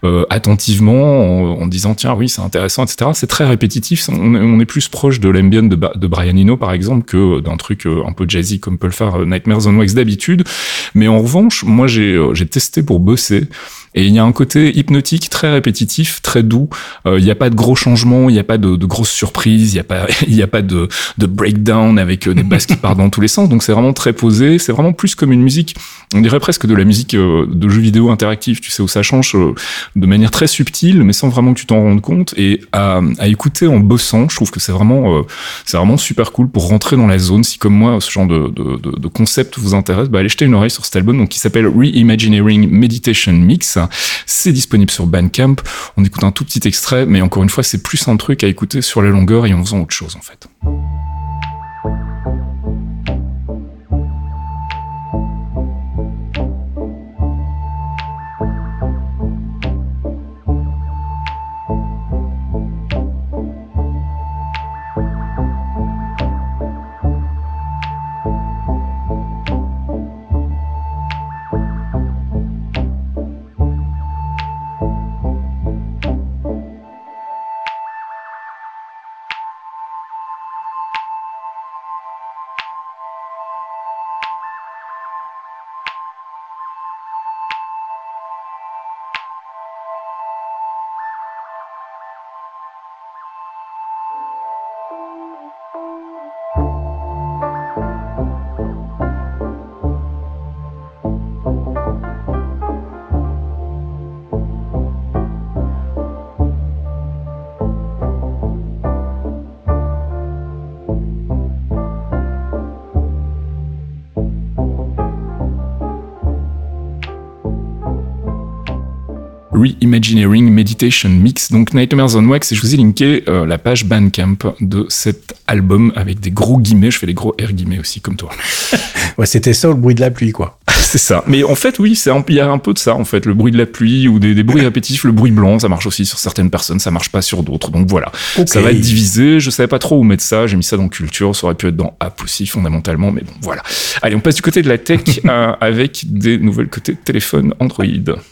euh, attentivement en, disant tiens oui c'est intéressant etc. C'est très répétitif. On, est plus proche de l'ambient de, de, Brian Eno par exemple que d'un truc euh, un peu jazzy comme peut le faire euh, Nightmares on Wax d'habitude. Mais en revanche, moi j'ai j'ai testé pour bosser Et il y a un côté hypnotique très répétitif, très doux. Euh, il n'y a pas de gros changements, il n'y a pas de, de, grosses surprises, il n'y a pas, il y a pas de, de breakdown avec euh, des basses qui partent dans tous les sens. Donc c'est vraiment très posé. C'est vraiment plus comme une musique. On dirait presque de la musique euh, de jeux vidéo interactif. Tu sais où ça change de manière très subtile, mais sans vraiment que tu t'en rendes compte. Et à, à, écouter en bossant, je trouve que c'est vraiment, c'est vraiment super cool pour rentrer dans la zone. Si comme moi ce genre de, de, de concept vous intéresse, bah allez jeter une oreille sur cet album donc qui s'appelle Reimagineering Meditation Mix. C'est disponible sur Bandcamp. On écoute un tout petit extrait, mais encore une fois, c'est plus un truc à écouter sur la longueur et en faisant autre chose en fait. Reimagineering Meditation Mix, donc Nightmares on Wax, et je vous ai linké euh, la page Bandcamp de cet album avec des gros guillemets, je fais des gros R guillemets aussi comme toi. ouais, c'était ça le bruit de la pluie quoi. c'est ça. Mais en fait, oui, c'est il y a un peu de ça en fait, le bruit de la pluie ou des, des bruits répétitifs, le bruit blanc, ça marche aussi sur certaines personnes, ça marche pas sur d'autres. Donc voilà, ça va être divisé. Je savais pas trop où mettre ça, j'ai mis ça dans culture, ça aurait pu être dans app aussi fondamentalement, mais bon voilà. Allez, on passe du côté de la tech euh, avec des nouvelles côtés téléphone Android.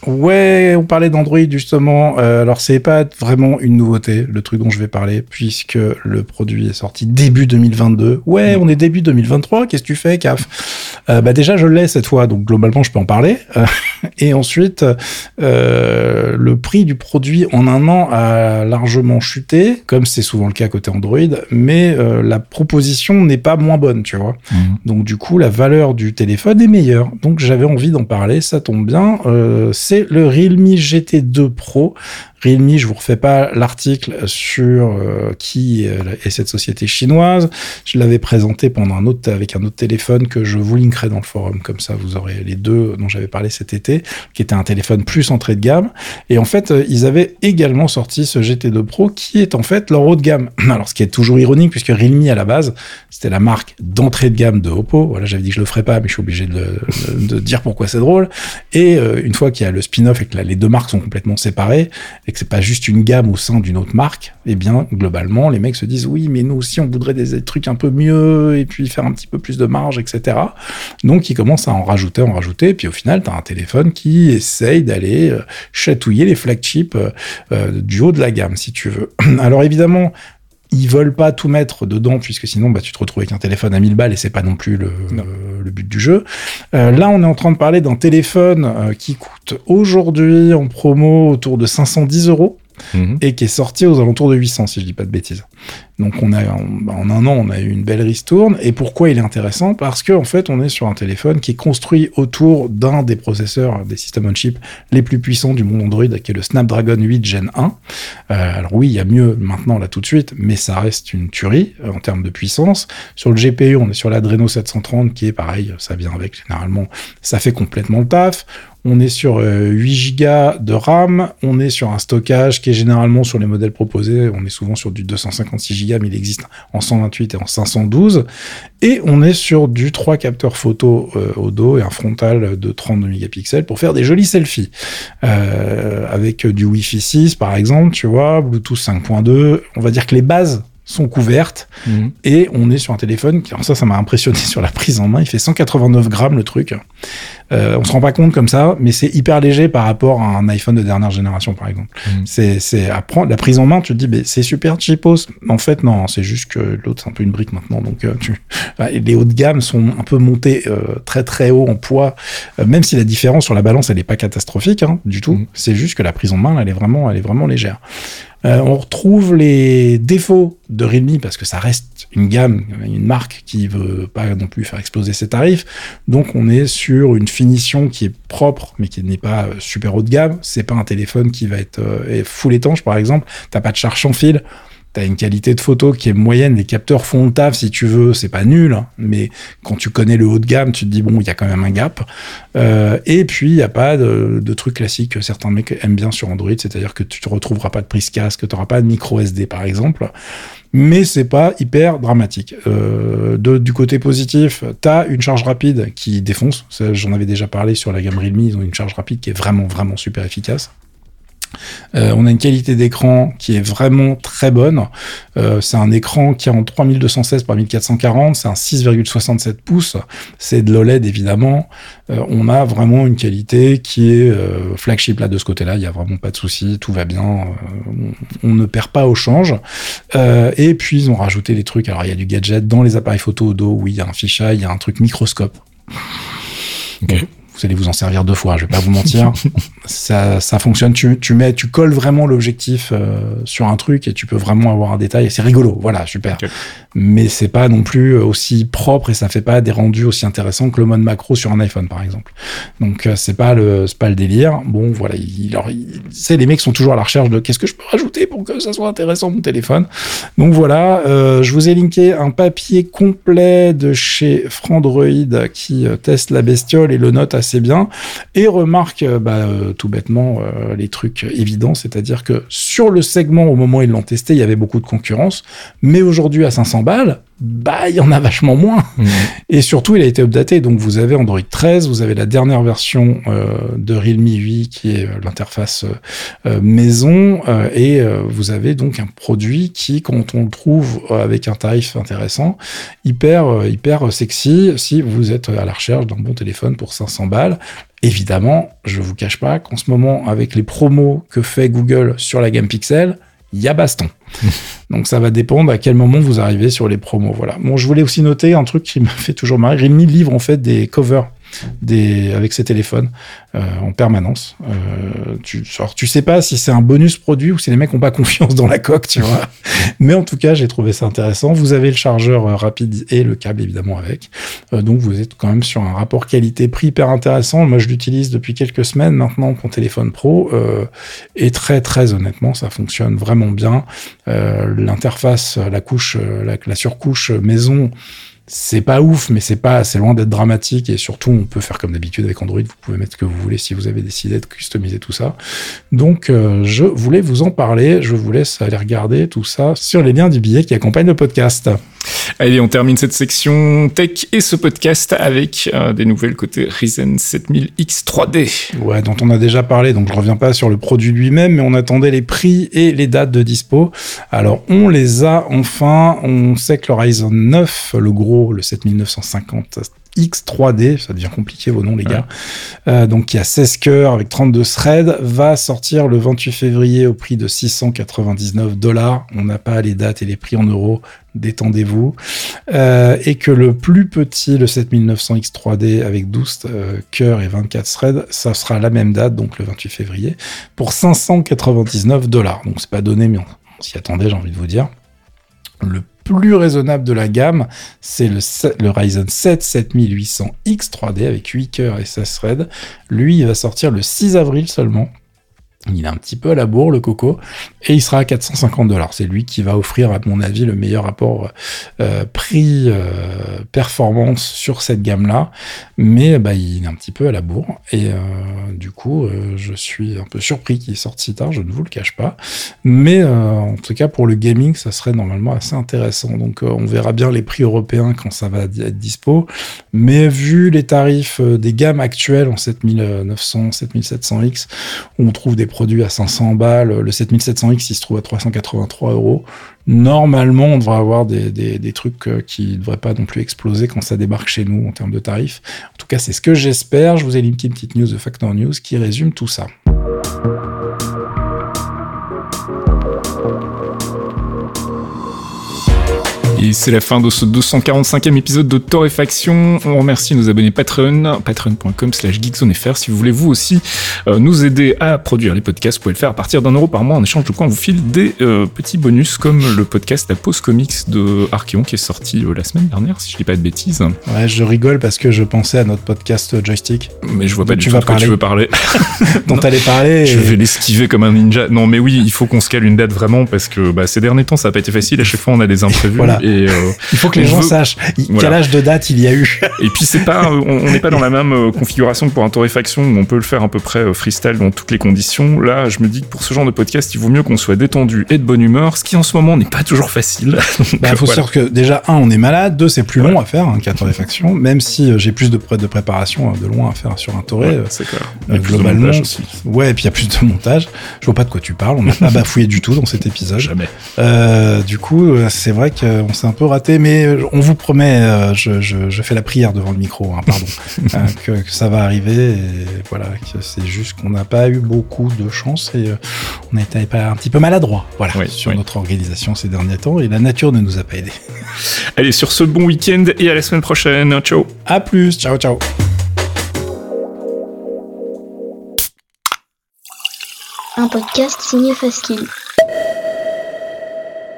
Ouais, on parlait d'Android justement. Euh, alors c'est pas vraiment une nouveauté, le truc dont je vais parler, puisque le produit est sorti début 2022. Ouais, mm. on est début 2023. Qu'est-ce que tu fais, CAF? Euh, Bah déjà, je l'ai cette fois, donc globalement, je peux en parler. Euh, et ensuite, euh, le prix du produit en un an a largement chuté, comme c'est souvent le cas côté Android, mais euh, la proposition n'est pas moins bonne, tu vois. Mm. Donc du coup, la valeur du téléphone est meilleure. Donc j'avais envie d'en parler, ça tombe bien. c'est le Realme GT2 Pro Realme, je vous refais pas l'article sur euh, qui est cette société chinoise. Je l'avais présenté pendant un autre avec un autre téléphone que je vous linkerai dans le forum comme ça vous aurez les deux dont j'avais parlé cet été, qui était un téléphone plus entrée de gamme. Et en fait, euh, ils avaient également sorti ce GT2 Pro qui est en fait leur haut de gamme. Alors ce qui est toujours ironique puisque Realme à la base c'était la marque d'entrée de gamme de Oppo. Voilà, j'avais dit que je le ferais pas, mais je suis obligé de, dire pourquoi c'est drôle. Et euh, une fois qu'il y a le spin-off et que les deux marques sont complètement séparées et que c'est pas juste une gamme au sein d'une autre marque, eh bien, globalement, les mecs se disent oui, mais nous aussi, on voudrait des, trucs un peu mieux et puis faire un petit peu plus de marge, etc. Donc, ils commencent à en rajouter, en rajouter. Et puis, au final, tu as un téléphone qui essaye d'aller euh, chatouiller les flagships euh, euh, du haut de la gamme, si tu veux. Alors, évidemment, ils veulent pas tout mettre dedans puisque sinon bah tu te retrouves avec un téléphone à 1000 balles et c'est pas non plus le, le, but du jeu. Euh, là on est en train de parler d'un téléphone euh, qui coûte aujourd'hui en promo autour de 510 euros. Mhm. et qui est sorti aux alentours de 800, si je dis pas de bêtises. Donc on a, bah, en, un an, on a eu une belle ristourne. Et pourquoi il est intéressant? Parce qu'en en fait, on est sur un téléphone qui est construit autour d'un des processeurs, des system on chip les plus puissants du monde Android, qui est le Snapdragon 8 Gen 1. Euh, alors oui, il y a mieux maintenant là tout de suite, mais ça reste une tuerie euh, en termes de puissance. Sur le GPU, on est sur l'Adreno 730, qui est pareil, ça vient avec généralement, ça fait complètement le taf. On est sur 8 euh, Go de RAM, on est sur un stockage qui est généralement sur les modèles proposés, on est souvent sur du 256 Go, il existe en 128 et en 512. Et on est sur du 3 capteurs photo euh, au dos et un frontal de 32 mégapixels pour faire des jolis selfies. Euh, avec du Wi-Fi 6 par exemple, tu vois, Bluetooth 5.2, on va dire que les bases sont couvertes mhm. et on est sur un téléphone qui, alors ça, ça m'a impressionné sur la prise en main. Il fait 189 grammes le truc. Euh, on se rend pas compte comme ça, mais c'est hyper léger par rapport à un iPhone de dernière génération, par exemple. Mm. C'est, c'est à prendre la prise en main. Tu te dis, mais c'est super cheapos. En fait, non, c'est juste que l'autre c'est un peu une brique maintenant. Donc, euh, tu, bah, les hauts de gamme sont un peu montés euh, très très haut en poids, euh, même si la différence sur la balance elle est pas catastrophique hein, du tout. Mm. C'est juste que la prise en main elle est vraiment, elle est vraiment légère. Euh, on retrouve les défauts de Realme parce que ça reste une gamme, une marque qui veut pas non plus faire exploser ses tarifs. Donc on est sur une finition qui est propre mais qui n'est pas euh, super haut de gamme. C'est pas un téléphone qui va être euh, full étanche par exemple. T'as pas de charge sans fil. T'as une qualité de photo qui est moyenne, les capteurs font le taf si tu veux, c'est pas nul, hein, mais quand tu connais le haut de gamme, tu te dis bon, il y a quand même un gap. Euh, et puis il y a pas de, trucs classiques que certains mecs aiment bien sur Android, c'est-à-dire que tu te retrouveras pas de prise casque, tu n'auras pas de micro SD par exemple, mais c'est pas hyper dramatique. Euh, du côté positif, t'as une charge rapide qui défonce. J'en avais déjà parlé sur la gamme Realme, ils ont une charge rapide qui est vraiment vraiment super efficace. Euh, on a une qualité d'écran qui est vraiment très bonne. Euh, c'est un écran qui est en 3216 par 1440, c'est un 6,67 pouces, c'est de l'OLED évidemment. Euh, on a vraiment une qualité qui est flagship là de ce côté-là, il y a vraiment pas de souci, tout va bien, on, ne perd pas au change. Et puis ils ont rajouté des trucs, alors il y a du gadget dans les appareils photo au dos, oui, il y a un fisheye, il y a un truc microscope. Vous allez vous en servir deux fois, je vais pas vous mentir. ça, ça fonctionne. Tu, tu mets, tu colles vraiment l'objectif euh, sur un truc et tu peux vraiment avoir un détail. Et c'est rigolo. Voilà, super. Ok. Mais c'est pas non plus aussi propre et ça fait pas des rendus aussi intéressants que le mode macro sur un iPhone, par exemple. Donc euh, c'est pas le, c'est pas le délire. Bon, voilà. Il, alors, il- sais, les mecs sont toujours à la recherche de qu'est-ce que je peux rajouter pour que ça soit intéressant mon téléphone. Donc voilà. euh, je vous ai linké un papier complet de chez Frandroid qui euh, teste la bestiole et le note assez bien. Et remarque euh, bah, euh, tout bêtement euh, les trucs évidents, c'est-à-dire que sur le segment au moment où ils l'ont testé, il y avait beaucoup de concurrence, mais aujourd'hui à 500 balles, bah il y en a vachement moins. Mm. Et surtout, il a été updaté. Donc, vous avez Android 13, vous avez la dernière version euh, de Realme 8 qui est euh, l'interface euh, maison, euh, et vous avez donc un produit qui, quand on le trouve avec un tarif intéressant, hyper hyper sexy. Si vous êtes à la recherche d'un bon téléphone pour 500 balles. Évidemment, je vous cache pas qu'en ce moment, avec les promos que fait Google sur la gamme Pixel, il y a baston. Donc ça va dépendre à quel moment vous arrivez sur les promos. Voilà. Bon, je voulais aussi noter un truc qui me fait toujours marrer. Realme livre en fait des covers des, avec ses téléphones euh, en permanence. Euh, tu, alors, tu sais pas si c'est un bonus produit ou si les mecs ont pas confiance dans la coque, tu vois. Mais en tout cas, j'ai trouvé ça intéressant. Vous avez le chargeur euh, rapide et le câble évidemment avec. Euh, donc vous êtes quand même sur un rapport qualité-prix hyper intéressant. Moi, je l'utilise depuis quelques semaines maintenant pour téléphone pro. Euh, et très très honnêtement, ça fonctionne vraiment bien. L'interface, la couche, la, la surcouche maison, c'est pas ouf, mais c'est pas, c'est loin d'être dramatique et surtout on peut faire comme d'habitude avec Android. Vous pouvez mettre ce que vous voulez si vous avez décidé de customiser tout ça. Donc euh, je voulais vous en parler. Je vous laisse aller regarder tout ça sur les liens du billet qui accompagnent le podcast. Allez, on termine cette section tech et ce podcast avec euh, des nouvelles côté Ryzen 7000X 3D. Ouais, dont on a déjà parlé, donc je reviens pas sur le produit lui-même, mais on attendait les prix et les dates de dispo. Alors on les a enfin, on sait que le Ryzen 9, le gros, le 7950 X3D, ça devient compliqué vos noms les gars, euh, donc qui a 16 cœurs avec 32 threads, va sortir le 28 février au prix de 699 dollars. On n'a pas les dates et les prix en euros, détendez-vous. Euh, et que le plus petit, le 7900 X3D avec 12 euh, cœurs et 24 threads, ça sera la même date, donc le 28 février, pour 599 dollars. Donc c'est pas donné, mais on, on s'y attendait, j'ai envie de vous dire. Le plus raisonnable de la gamme, c'est le, Ryzen 7 7800 X3D avec 8 cœurs et 16 threads. Lui, il va sortir le 6 avril seulement. Il est un petit peu à la bourre, le coco, et il sera à 450 dollars. C'est lui qui va offrir, à mon avis, le meilleur rapport euh, prix-performance sur cette gamme-là. Mais bah, il est un petit peu à la bourre. Et euh, du coup, euh, je suis un peu surpris qu'il sorte si tard, je ne vous le cache pas. Mais euh, en tout cas, pour le gaming, ça serait normalement assez intéressant. Donc, euh, on verra bien les prix européens quand ça va être dispo. Mais vu les tarifs euh, des gammes actuelles en 7900, 7700X, on trouve des produits à 500 balles, le 7700X il se trouve à 383 euros. Normalement, on devrait avoir des trucs euh, qui ne devraient pas non plus exploser quand ça débarque chez nous en termes de tarifs. En tout cas, c'est ce que j'espère. Je vous ai linké une petite news de Factor News qui résume tout ça. Et c'est la fin de ce 245e épisode de Torréfaction. On remercie nos abonnés Patreon, patreon.com slash geekzonefr. Si vous voulez vous aussi euh, nous aider à produire les podcasts, vous pouvez le faire à partir d'un euro par mois en échange de quoi on vous file des euh, petits bonus comme le podcast La Pause Comics de Archeon qui est sorti euh, la semaine dernière, si je dis pas de bêtises. Ouais, je rigole parce que je pensais à notre podcast Joystick. Mais je vois pas du tu tout vas de quoi parler. tu veux parler. dont t'allais parler. Je et- vais l'esquiver comme un ninja. Non, mais oui, il faut qu'on se cale une date vraiment parce que bah, ces derniers temps, ça n'a pas été facile. À chaque fois, on a des imprévus. Voilà. Et, euh, Il faut que les gens veut- sachent il- Voilà. quel âge de date il y a eu. et puis, c'est pas, euh, on n'est pas dans la même euh, configuration que pour un torréfaction où on peut le faire à peu près freestyle dans toutes les conditions. Là, je me dis que pour ce genre de podcast, il vaut mieux qu'on soit détendu et de bonne humeur, ce qui en ce moment n'est pas toujours facile. Donc, Bah, faut voilà. savoir que déjà, un, on est malade, deux, c'est plus long à faire hein, qu'un torréfaction, même si j'ai plus de, de préparation euh, de loin à faire sur un torré. Ouais, c'est clair. euh, Et plus de globalement, aussi. ouais, et puis il y a plus de montage. Je vois pas de quoi tu parles, on n'a pas bafouillé du tout dans cet épisode. Jamais. Euh, du coup, c'est vrai qu'on s'est un peu raté, mais euh, on vous promet, euh, je, je, je fais la prière devant le micro, hein, pardon, euh, que, que ça va arriver. Et voilà, que c'est juste qu'on n'a pas eu beaucoup de chance et on a été un petit peu maladroit, voilà, Oui, sur oui. notre organisation ces derniers temps et la nature ne nous a pas aidés. Allez, sur ce bon week-end et à la semaine prochaine. Ciao. À plus, ciao ciao. Un podcast signé Faskill.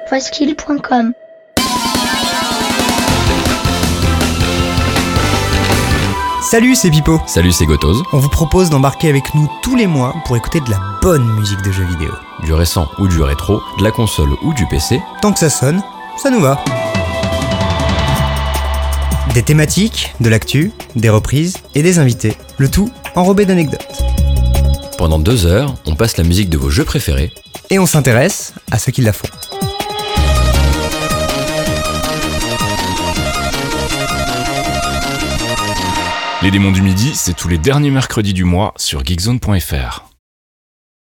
Faskill.com Salut, c'est Pipo. Salut, c'est Gotoz. On vous propose d'embarquer avec nous tous les mois pour écouter de la bonne musique de jeux vidéo. Du récent ou du rétro, de la console ou du PC, Tant que ça sonne, ça nous va. Des thématiques, de l'actu, des reprises et des invités. Le tout enrobé d'anecdotes. pendant deux heures, on passe la musique de vos jeux préférés Et on s'intéresse à ceux qui la font. Les démons du midi, c'est tous les derniers mercredis du mois sur geekzone.fr.